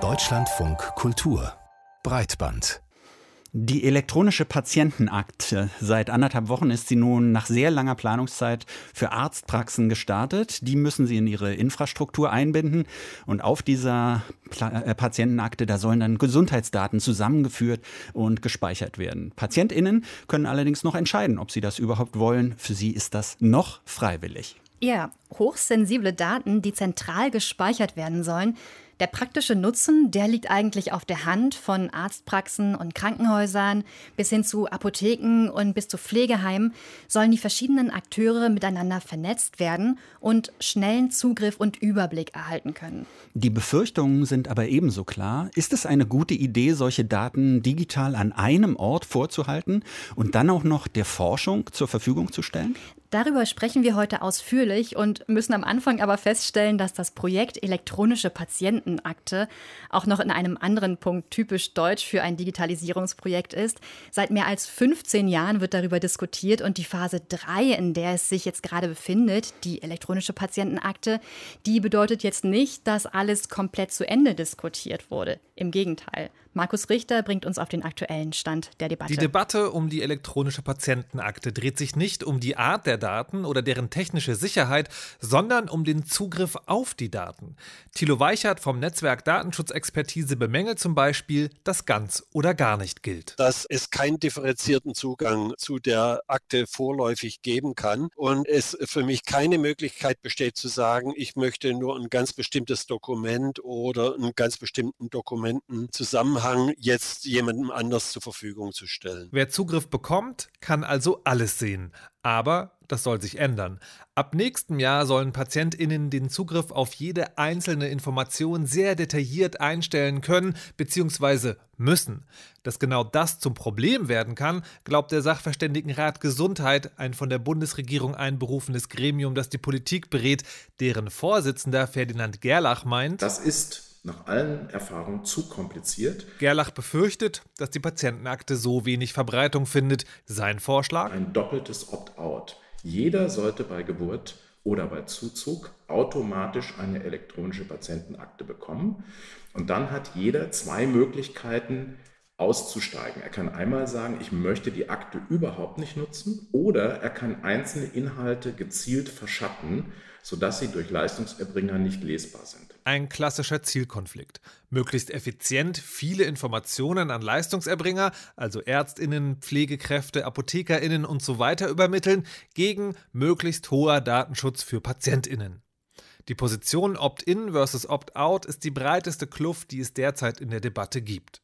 Deutschlandfunk Kultur Breitband die elektronische Patientenakte. Seit anderthalb Wochen ist sie nun nach sehr langer Planungszeit für Arztpraxen gestartet. Die müssen sie in ihre Infrastruktur einbinden. Und auf dieser äh, Patientenakte, da sollen dann Gesundheitsdaten zusammengeführt und gespeichert werden. PatientInnen können allerdings noch entscheiden, ob sie das überhaupt wollen. Für sie ist das noch freiwillig. Ja, hochsensible Daten, die zentral gespeichert werden sollen, der praktische Nutzen, der liegt eigentlich auf der Hand von Arztpraxen und Krankenhäusern bis hin zu Apotheken und bis zu Pflegeheimen sollen die verschiedenen Akteure miteinander vernetzt werden und schnellen Zugriff und Überblick erhalten können. Die Befürchtungen sind aber ebenso klar. Ist es eine gute Idee, solche Daten digital an einem Ort vorzuhalten und dann auch noch der Forschung zur Verfügung zu stellen? Darüber sprechen wir heute ausführlich und müssen am Anfang aber feststellen, dass das Projekt elektronische Patientenakte auch noch in einem anderen Punkt typisch deutsch für ein Digitalisierungsprojekt ist. Seit mehr als 15 Jahren wird darüber diskutiert und die Phase 3, in der es sich jetzt gerade befindet, die elektronische Patientenakte, die bedeutet jetzt nicht, dass alles komplett zu Ende diskutiert wurde. Im Gegenteil. Markus Richter bringt uns auf den aktuellen Stand der Debatte. Die Debatte um die elektronische Patientenakte dreht sich nicht um die Art der Daten oder deren technische Sicherheit, sondern um den Zugriff auf die Daten. Thilo Weichert vom Netzwerk Datenschutzexpertise bemängelt zum Beispiel, dass ganz oder gar nicht gilt. Dass es keinen differenzierten Zugang zu der Akte vorläufig geben kann und es für mich keine Möglichkeit besteht zu sagen, ich möchte nur ein ganz bestimmtes Dokument oder einen ganz bestimmten Dokumentenzusammenhang Zusammenhang jetzt jemandem anders zur Verfügung zu stellen. Wer Zugriff bekommt, kann also alles sehen. Aber das soll sich ändern. Ab nächstem Jahr sollen PatientInnen den Zugriff auf jede einzelne Information sehr detailliert einstellen können bzw. müssen. Dass genau das zum Problem werden kann, glaubt der Sachverständigenrat Gesundheit, ein von der Bundesregierung einberufenes Gremium, das die Politik berät, deren Vorsitzender Ferdinand Gerlach meint. Das ist nach allen Erfahrungen zu kompliziert. Gerlach befürchtet, dass die Patientenakte so wenig Verbreitung findet. Sein Vorschlag? Ein doppeltes Opt-out. Jeder sollte bei Geburt oder bei Zuzug automatisch eine elektronische Patientenakte bekommen. Und dann hat jeder zwei Möglichkeiten, auszusteigen. Er kann einmal sagen, ich möchte die Akte überhaupt nicht nutzen oder er kann einzelne Inhalte gezielt verschatten, sodass sie durch Leistungserbringer nicht lesbar sind. Ein klassischer Zielkonflikt. Möglichst effizient viele Informationen an Leistungserbringer, also Ärztinnen, Pflegekräfte, Apothekerinnen und so weiter übermitteln, gegen möglichst hoher Datenschutz für Patientinnen. Die Position Opt-in versus Opt-out ist die breiteste Kluft, die es derzeit in der Debatte gibt.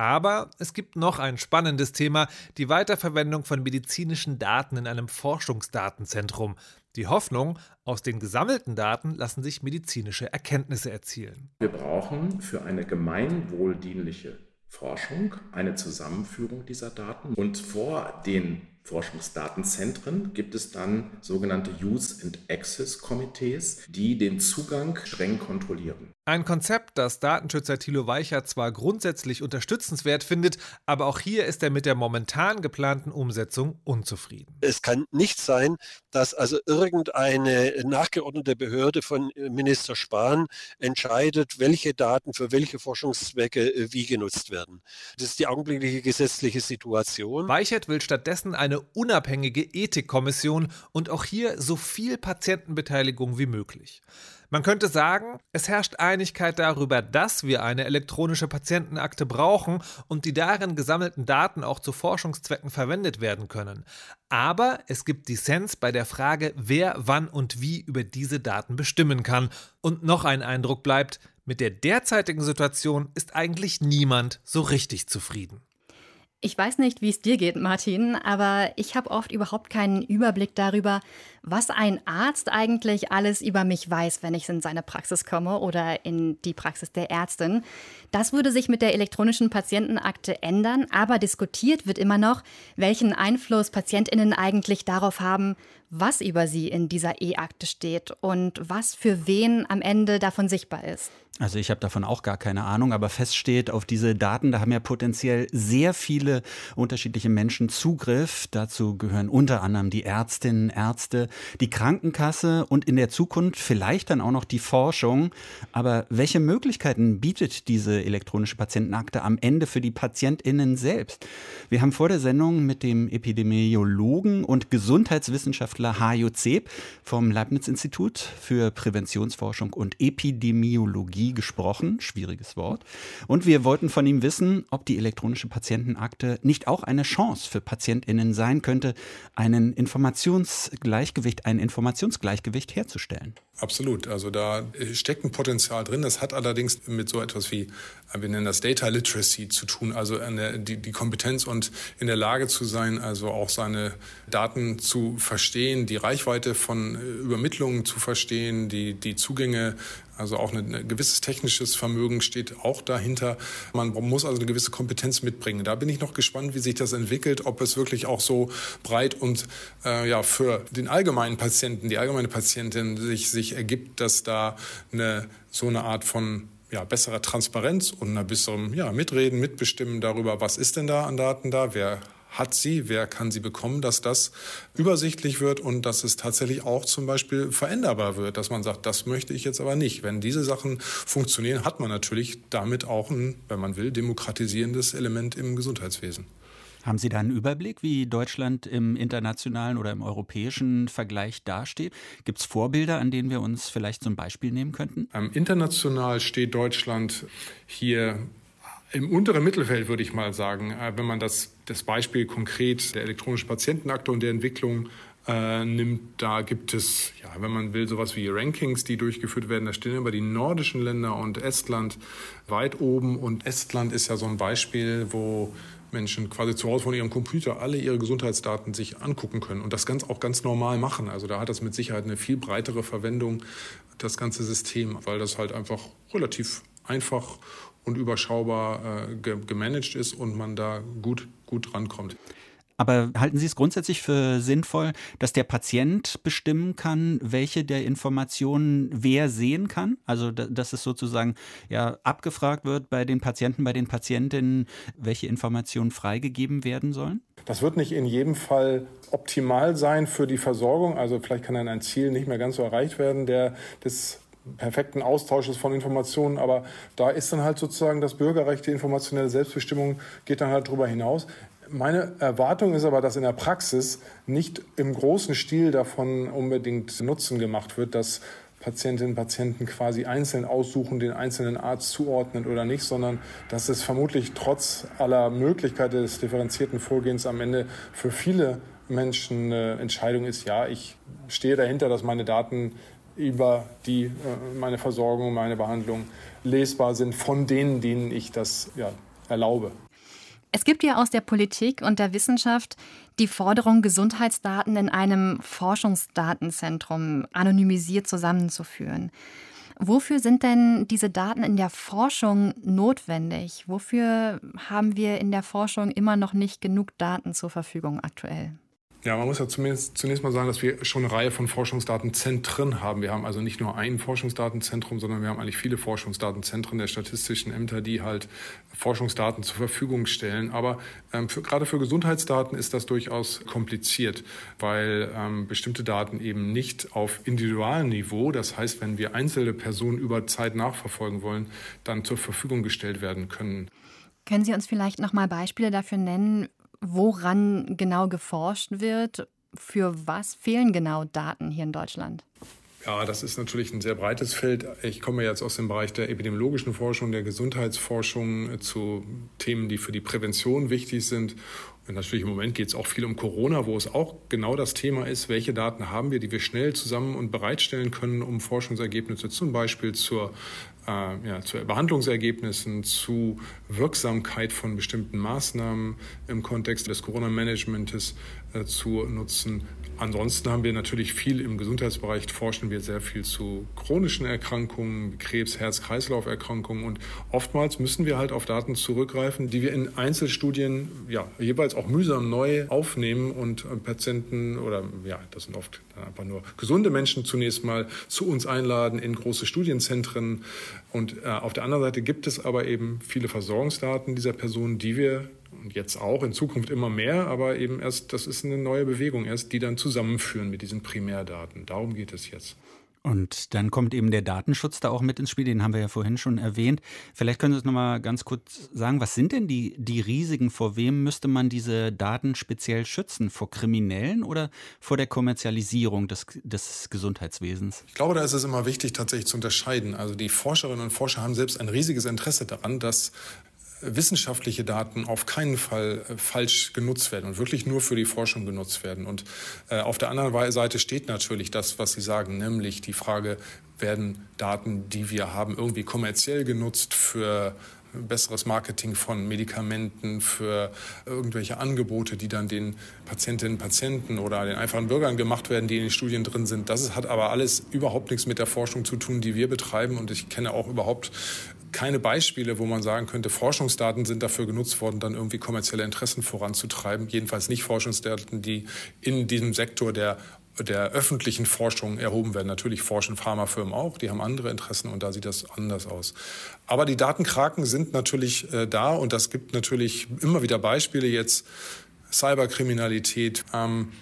Aber es gibt noch ein spannendes Thema, die Weiterverwendung von medizinischen Daten in einem Forschungsdatenzentrum. Die Hoffnung, aus den gesammelten Daten lassen sich medizinische Erkenntnisse erzielen. Wir brauchen für eine gemeinwohldienliche Forschung eine Zusammenführung dieser Daten und vor den Forschungsdatenzentren gibt es dann sogenannte Use and Access Komitees, die den Zugang streng kontrollieren. Ein Konzept, das Datenschützer Thilo Weicher zwar grundsätzlich unterstützenswert findet, aber auch hier ist er mit der momentan geplanten Umsetzung unzufrieden. Es kann nicht sein, dass also irgendeine nachgeordnete Behörde von äh, Minister Spahn entscheidet, welche Daten für welche Forschungszwecke äh, wie genutzt werden. Das ist die augenblickliche gesetzliche Situation. Weichert will stattdessen eine unabhängige Ethikkommission und auch hier so viel Patientenbeteiligung wie möglich. Man könnte sagen, es herrscht Einigkeit darüber, dass wir eine elektronische Patientenakte brauchen und die darin gesammelten Daten auch zu Forschungszwecken verwendet werden können. Aber es gibt Dissens bei der Frage, wer wann und wie über diese Daten bestimmen kann. Und noch ein Eindruck bleibt, mit der derzeitigen Situation ist eigentlich niemand so richtig zufrieden. Ich weiß nicht, wie es dir geht, Martin, aber ich habe oft überhaupt keinen Überblick darüber, was ein Arzt eigentlich alles über mich weiß, wenn ich in seine Praxis komme oder in die Praxis der Ärztin. Das würde sich mit der elektronischen Patientenakte ändern, aber diskutiert wird immer noch, welchen Einfluss Patientinnen eigentlich darauf haben, was über sie in dieser E-Akte steht und was für wen am Ende davon sichtbar ist. Also ich habe davon auch gar keine Ahnung, aber fest steht, auf diese Daten, da haben ja potenziell sehr viele unterschiedliche Menschen Zugriff. Dazu gehören unter anderem die Ärztinnen, Ärzte, die Krankenkasse und in der Zukunft vielleicht dann auch noch die Forschung. Aber welche Möglichkeiten bietet diese elektronische Patientenakte am Ende für die Patientinnen selbst? Wir haben vor der Sendung mit dem Epidemiologen und Gesundheitswissenschaftler Hajo Zeb vom Leibniz-Institut für Präventionsforschung und Epidemiologie gesprochen, schwieriges Wort. Und wir wollten von ihm wissen, ob die elektronische Patientenakte nicht auch eine Chance für PatientInnen sein könnte, einen Informationsgleichgewicht, ein Informationsgleichgewicht herzustellen. Absolut. Also da steckt ein Potenzial drin. Das hat allerdings mit so etwas wie, wir nennen das Data Literacy zu tun, also eine, die, die Kompetenz und in der Lage zu sein, also auch seine Daten zu verstehen, die Reichweite von Übermittlungen zu verstehen, die, die Zugänge also auch ein, gewisses technisches Vermögen steht auch dahinter. Man muss also eine gewisse Kompetenz mitbringen. Da bin ich noch gespannt, wie sich das entwickelt, ob es wirklich auch so breit und äh, ja für den allgemeinen Patienten, die allgemeine Patientin sich, sich ergibt, dass da eine, so eine Art von ja, besserer Transparenz und einer besseren ja, Mitreden, Mitbestimmen darüber, was ist denn da an Daten da, wer hat sie, wer kann sie bekommen, dass das übersichtlich wird und dass es tatsächlich auch zum Beispiel veränderbar wird, dass man sagt, das möchte ich jetzt aber nicht. Wenn diese Sachen funktionieren, hat man natürlich damit auch ein, wenn man will, demokratisierendes Element im Gesundheitswesen. Haben Sie da einen Überblick, wie Deutschland im internationalen oder im europäischen Vergleich dasteht? Gibt es Vorbilder, an denen wir uns vielleicht zum Beispiel nehmen könnten? Ähm, international steht Deutschland hier im unteren Mittelfeld, würde ich mal sagen, äh, wenn man das, das Beispiel konkret der elektronischen Patientenakte und der Entwicklung äh, nimmt, da gibt es, ja, wenn man will, sowas wie Rankings, die durchgeführt werden. Da stehen immer die nordischen Länder und Estland weit oben. Und Estland ist ja so ein Beispiel, wo Menschen quasi zu Hause von ihrem Computer alle ihre Gesundheitsdaten sich angucken können und das ganz, auch ganz normal machen. Also da hat das mit Sicherheit eine viel breitere Verwendung, das ganze System, weil das halt einfach relativ einfach und überschaubar äh, gemanagt ist und man da gut, gut rankommt. Aber halten Sie es grundsätzlich für sinnvoll, dass der Patient bestimmen kann, welche der Informationen wer sehen kann? Also, dass es sozusagen ja abgefragt wird bei den Patienten, bei den Patientinnen, welche Informationen freigegeben werden sollen? Das wird nicht in jedem Fall optimal sein für die Versorgung. Also vielleicht kann dann ein Ziel nicht mehr ganz so erreicht werden, der des perfekten Austausches von Informationen, aber da ist dann halt sozusagen das Bürgerrecht, die informationelle Selbstbestimmung geht dann halt darüber hinaus. Meine Erwartung ist aber, dass in der Praxis nicht im großen Stil davon unbedingt Nutzen gemacht wird, dass Patientinnen und Patienten quasi einzeln aussuchen, den einzelnen Arzt zuordnen oder nicht, sondern dass es vermutlich trotz aller Möglichkeiten des differenzierten Vorgehens am Ende für viele Menschen eine Entscheidung ist, ja, ich stehe dahinter, dass meine Daten über die, äh, meine Versorgung, meine Behandlung lesbar sind von denen, denen ich das ja, erlaube. Es gibt ja aus der Politik und der Wissenschaft die Forderung, Gesundheitsdaten in einem Forschungsdatenzentrum anonymisiert zusammenzuführen. Wofür sind denn diese Daten in der Forschung notwendig? Wofür haben wir in der Forschung immer noch nicht genug Daten zur Verfügung aktuell? Ja, man muss ja zumindest zunächst mal sagen, dass wir schon eine Reihe von Forschungsdatenzentren haben. Wir haben also nicht nur ein Forschungsdatenzentrum, sondern wir haben eigentlich viele Forschungsdatenzentren der statistischen Ämter, die halt Forschungsdaten zur Verfügung stellen. Aber ähm, für, gerade für Gesundheitsdaten ist das durchaus kompliziert, weil ähm, bestimmte Daten eben nicht auf Individualniveau, das heißt, wenn wir einzelne Personen über Zeit nachverfolgen wollen, dann zur Verfügung gestellt werden können. Können Sie uns vielleicht noch mal Beispiele dafür nennen, woran genau geforscht wird. Für was fehlen genau Daten hier in Deutschland? Ja, das ist natürlich ein sehr breites Feld. Ich komme jetzt aus dem Bereich der epidemiologischen Forschung, der Gesundheitsforschung zu Themen, die für die Prävention wichtig sind. Und natürlich im Moment geht es auch viel um Corona, wo es auch genau das Thema ist, welche Daten haben wir, die wir schnell zusammen und bereitstellen können, um Forschungsergebnisse zum Beispiel zur äh, ja, zu Behandlungsergebnissen, zu Wirksamkeit von bestimmten Maßnahmen im Kontext des Corona-Managements äh, zu nutzen. Ansonsten haben wir natürlich viel im Gesundheitsbereich, forschen wir sehr viel zu chronischen Erkrankungen, Krebs, Herz-Kreislauf-Erkrankungen und oftmals müssen wir halt auf Daten zurückgreifen, die wir in Einzelstudien ja, jeweils auch mühsam neu aufnehmen und äh, Patienten oder ja, das sind oft einfach nur gesunde Menschen zunächst mal zu uns einladen in große Studienzentren. Und äh, auf der anderen Seite gibt es aber eben viele Versorgungsdaten dieser Personen, die wir und jetzt auch in Zukunft immer mehr, aber eben erst, das ist eine neue Bewegung erst, die dann zusammenführen mit diesen Primärdaten. Darum geht es jetzt. Und dann kommt eben der Datenschutz da auch mit ins Spiel, den haben wir ja vorhin schon erwähnt. Vielleicht können Sie es nochmal ganz kurz sagen, was sind denn die, die Risiken? Vor wem müsste man diese Daten speziell schützen? Vor Kriminellen oder vor der Kommerzialisierung des, des Gesundheitswesens? Ich glaube, da ist es immer wichtig, tatsächlich zu unterscheiden. Also die Forscherinnen und Forscher haben selbst ein riesiges Interesse daran, dass wissenschaftliche Daten auf keinen Fall äh, falsch genutzt werden und wirklich nur für die Forschung genutzt werden. Und äh, auf der anderen Seite steht natürlich das, was Sie sagen, nämlich die Frage, werden Daten, die wir haben, irgendwie kommerziell genutzt für besseres Marketing von Medikamenten, für irgendwelche Angebote, die dann den Patientinnen und Patienten oder den einfachen Bürgern gemacht werden, die in den Studien drin sind. Das hat aber alles überhaupt nichts mit der Forschung zu tun, die wir betreiben. Und ich kenne auch überhaupt keine Beispiele, wo man sagen könnte, Forschungsdaten sind dafür genutzt worden, dann irgendwie kommerzielle Interessen voranzutreiben. Jedenfalls nicht Forschungsdaten, die in diesem Sektor der der öffentlichen Forschung erhoben werden. Natürlich forschen Pharmafirmen auch, die haben andere Interessen und da sieht das anders aus. Aber die Datenkraken sind natürlich äh, da und das gibt natürlich immer wieder Beispiele jetzt Cyberkriminalität. Ähm,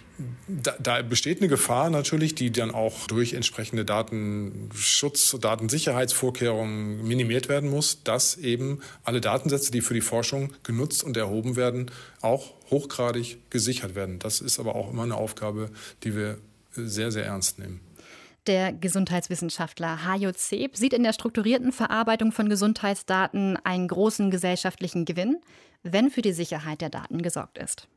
da, da, besteht eine Gefahr natürlich, die dann auch durch entsprechende Datenschutz, Datensicherheitsvorkehrungen minimiert werden muss, dass eben alle Datensätze, die für die Forschung genutzt und erhoben werden, auch hochgradig gesichert werden. Das ist aber auch immer eine Aufgabe, die wir sehr, sehr ernst nehmen. Der Gesundheitswissenschaftler Hajo Zeb sieht in der strukturierten Verarbeitung von Gesundheitsdaten einen großen gesellschaftlichen Gewinn, wenn für die Sicherheit der Daten gesorgt ist.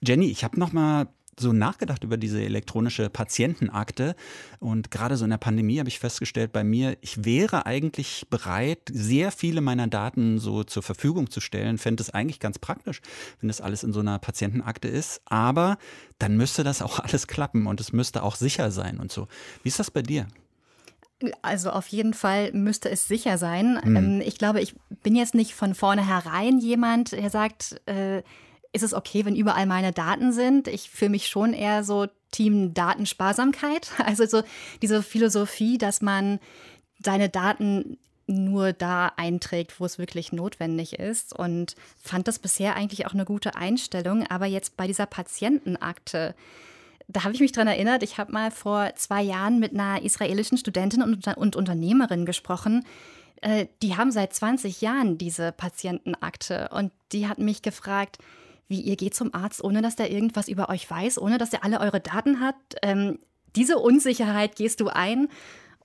Jenny, ich habe noch mal so nachgedacht über diese elektronische Patientenakte und gerade so in der Pandemie habe ich festgestellt bei mir, ich wäre eigentlich bereit, sehr viele meiner Daten so zur Verfügung zu stellen, fände es eigentlich ganz praktisch, wenn das alles in so einer Patientenakte ist, aber dann müsste das auch alles klappen und es müsste auch sicher sein und so. Wie ist das bei dir? Also auf jeden Fall müsste es sicher sein. Hm. Ich glaube, ich bin jetzt nicht von vornherein jemand, der sagt, äh, ist es okay, wenn überall meine Daten sind. Ich fühle mich schon eher so Team Datensparsamkeit. Also so diese Philosophie, dass man seine Daten nur da einträgt, wo es wirklich notwendig ist. Und fand das bisher eigentlich auch eine gute Einstellung. Aber jetzt bei dieser Patientenakte, da habe ich mich dran erinnert, ich habe mal vor zwei Jahren mit einer israelischen Studentin und, und Unternehmerin gesprochen. Äh, die haben seit 20 Jahren diese Patientenakte. Und die hat mich gefragt, wie ihr geht zum Arzt, ohne dass der irgendwas über euch weiß, ohne dass er alle eure Daten hat. Ähm, diese Unsicherheit gehst du ein.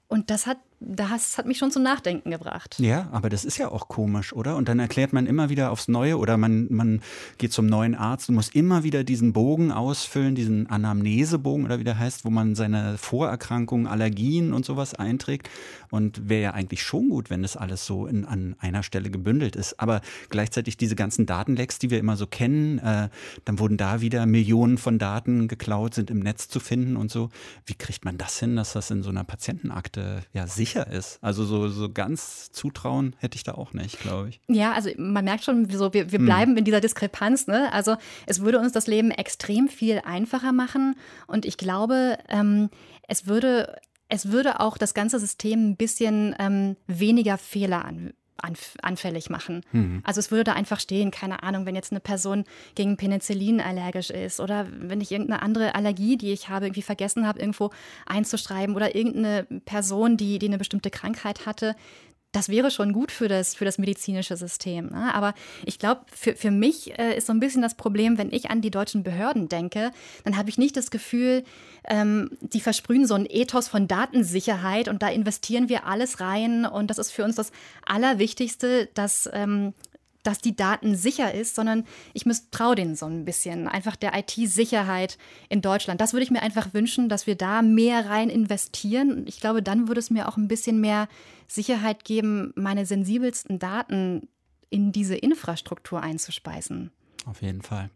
Und das hat das hat mich schon zum Nachdenken gebracht. Ja, aber das ist ja auch komisch, oder? Und dann erklärt man immer wieder aufs Neue oder man, man geht zum neuen Arzt und muss immer wieder diesen Bogen ausfüllen, diesen Anamnesebogen oder wie der heißt, wo man seine Vorerkrankungen, Allergien und sowas einträgt. Und wäre ja eigentlich schon gut, wenn das alles so in, an einer Stelle gebündelt ist. Aber gleichzeitig diese ganzen Datenlecks, die wir immer so kennen, äh, dann wurden da wieder Millionen von Daten geklaut, sind im Netz zu finden und so. Wie kriegt man das hin, dass das in so einer Patientenakte ja sicher sicher ist. Also so, so ganz Zutrauen hätte ich da auch nicht, glaube ich. Ja, also man merkt schon, so, wir, wir hm. bleiben hm. in dieser Diskrepanz. Ne? Also es würde uns das Leben extrem viel einfacher machen. Und ich glaube, ähm, es würde es würde auch das ganze System ein bisschen ähm, weniger Fehler an, anfällig machen. Mhm. Also es würde da einfach stehen, keine Ahnung, wenn jetzt eine Person gegen Penicillin allergisch ist oder wenn ich irgendeine andere Allergie, die ich habe, irgendwie vergessen habe, irgendwo einzuschreiben oder irgendeine Person, die, die eine bestimmte Krankheit hatte, das wäre schon gut für das, für das medizinische System. Ne? Aber ich glaube, für, für mich äh, ist so ein bisschen das Problem, wenn ich an die deutschen Behörden denke, dann habe ich nicht das Gefühl, ähm, die versprühen so ein Ethos von Datensicherheit und da investieren wir alles rein. Und das ist für uns das Allerwichtigste, dass ähm, dass die Daten sicher ist, sondern ich misstraue denen so ein bisschen, einfach der IT-Sicherheit in Deutschland. Das würde ich mir einfach wünschen, dass wir da mehr rein investieren. Ich glaube, dann würde es mir auch ein bisschen mehr Sicherheit geben, meine sensibelsten Daten in diese Infrastruktur einzuspeisen. Auf jeden Fall.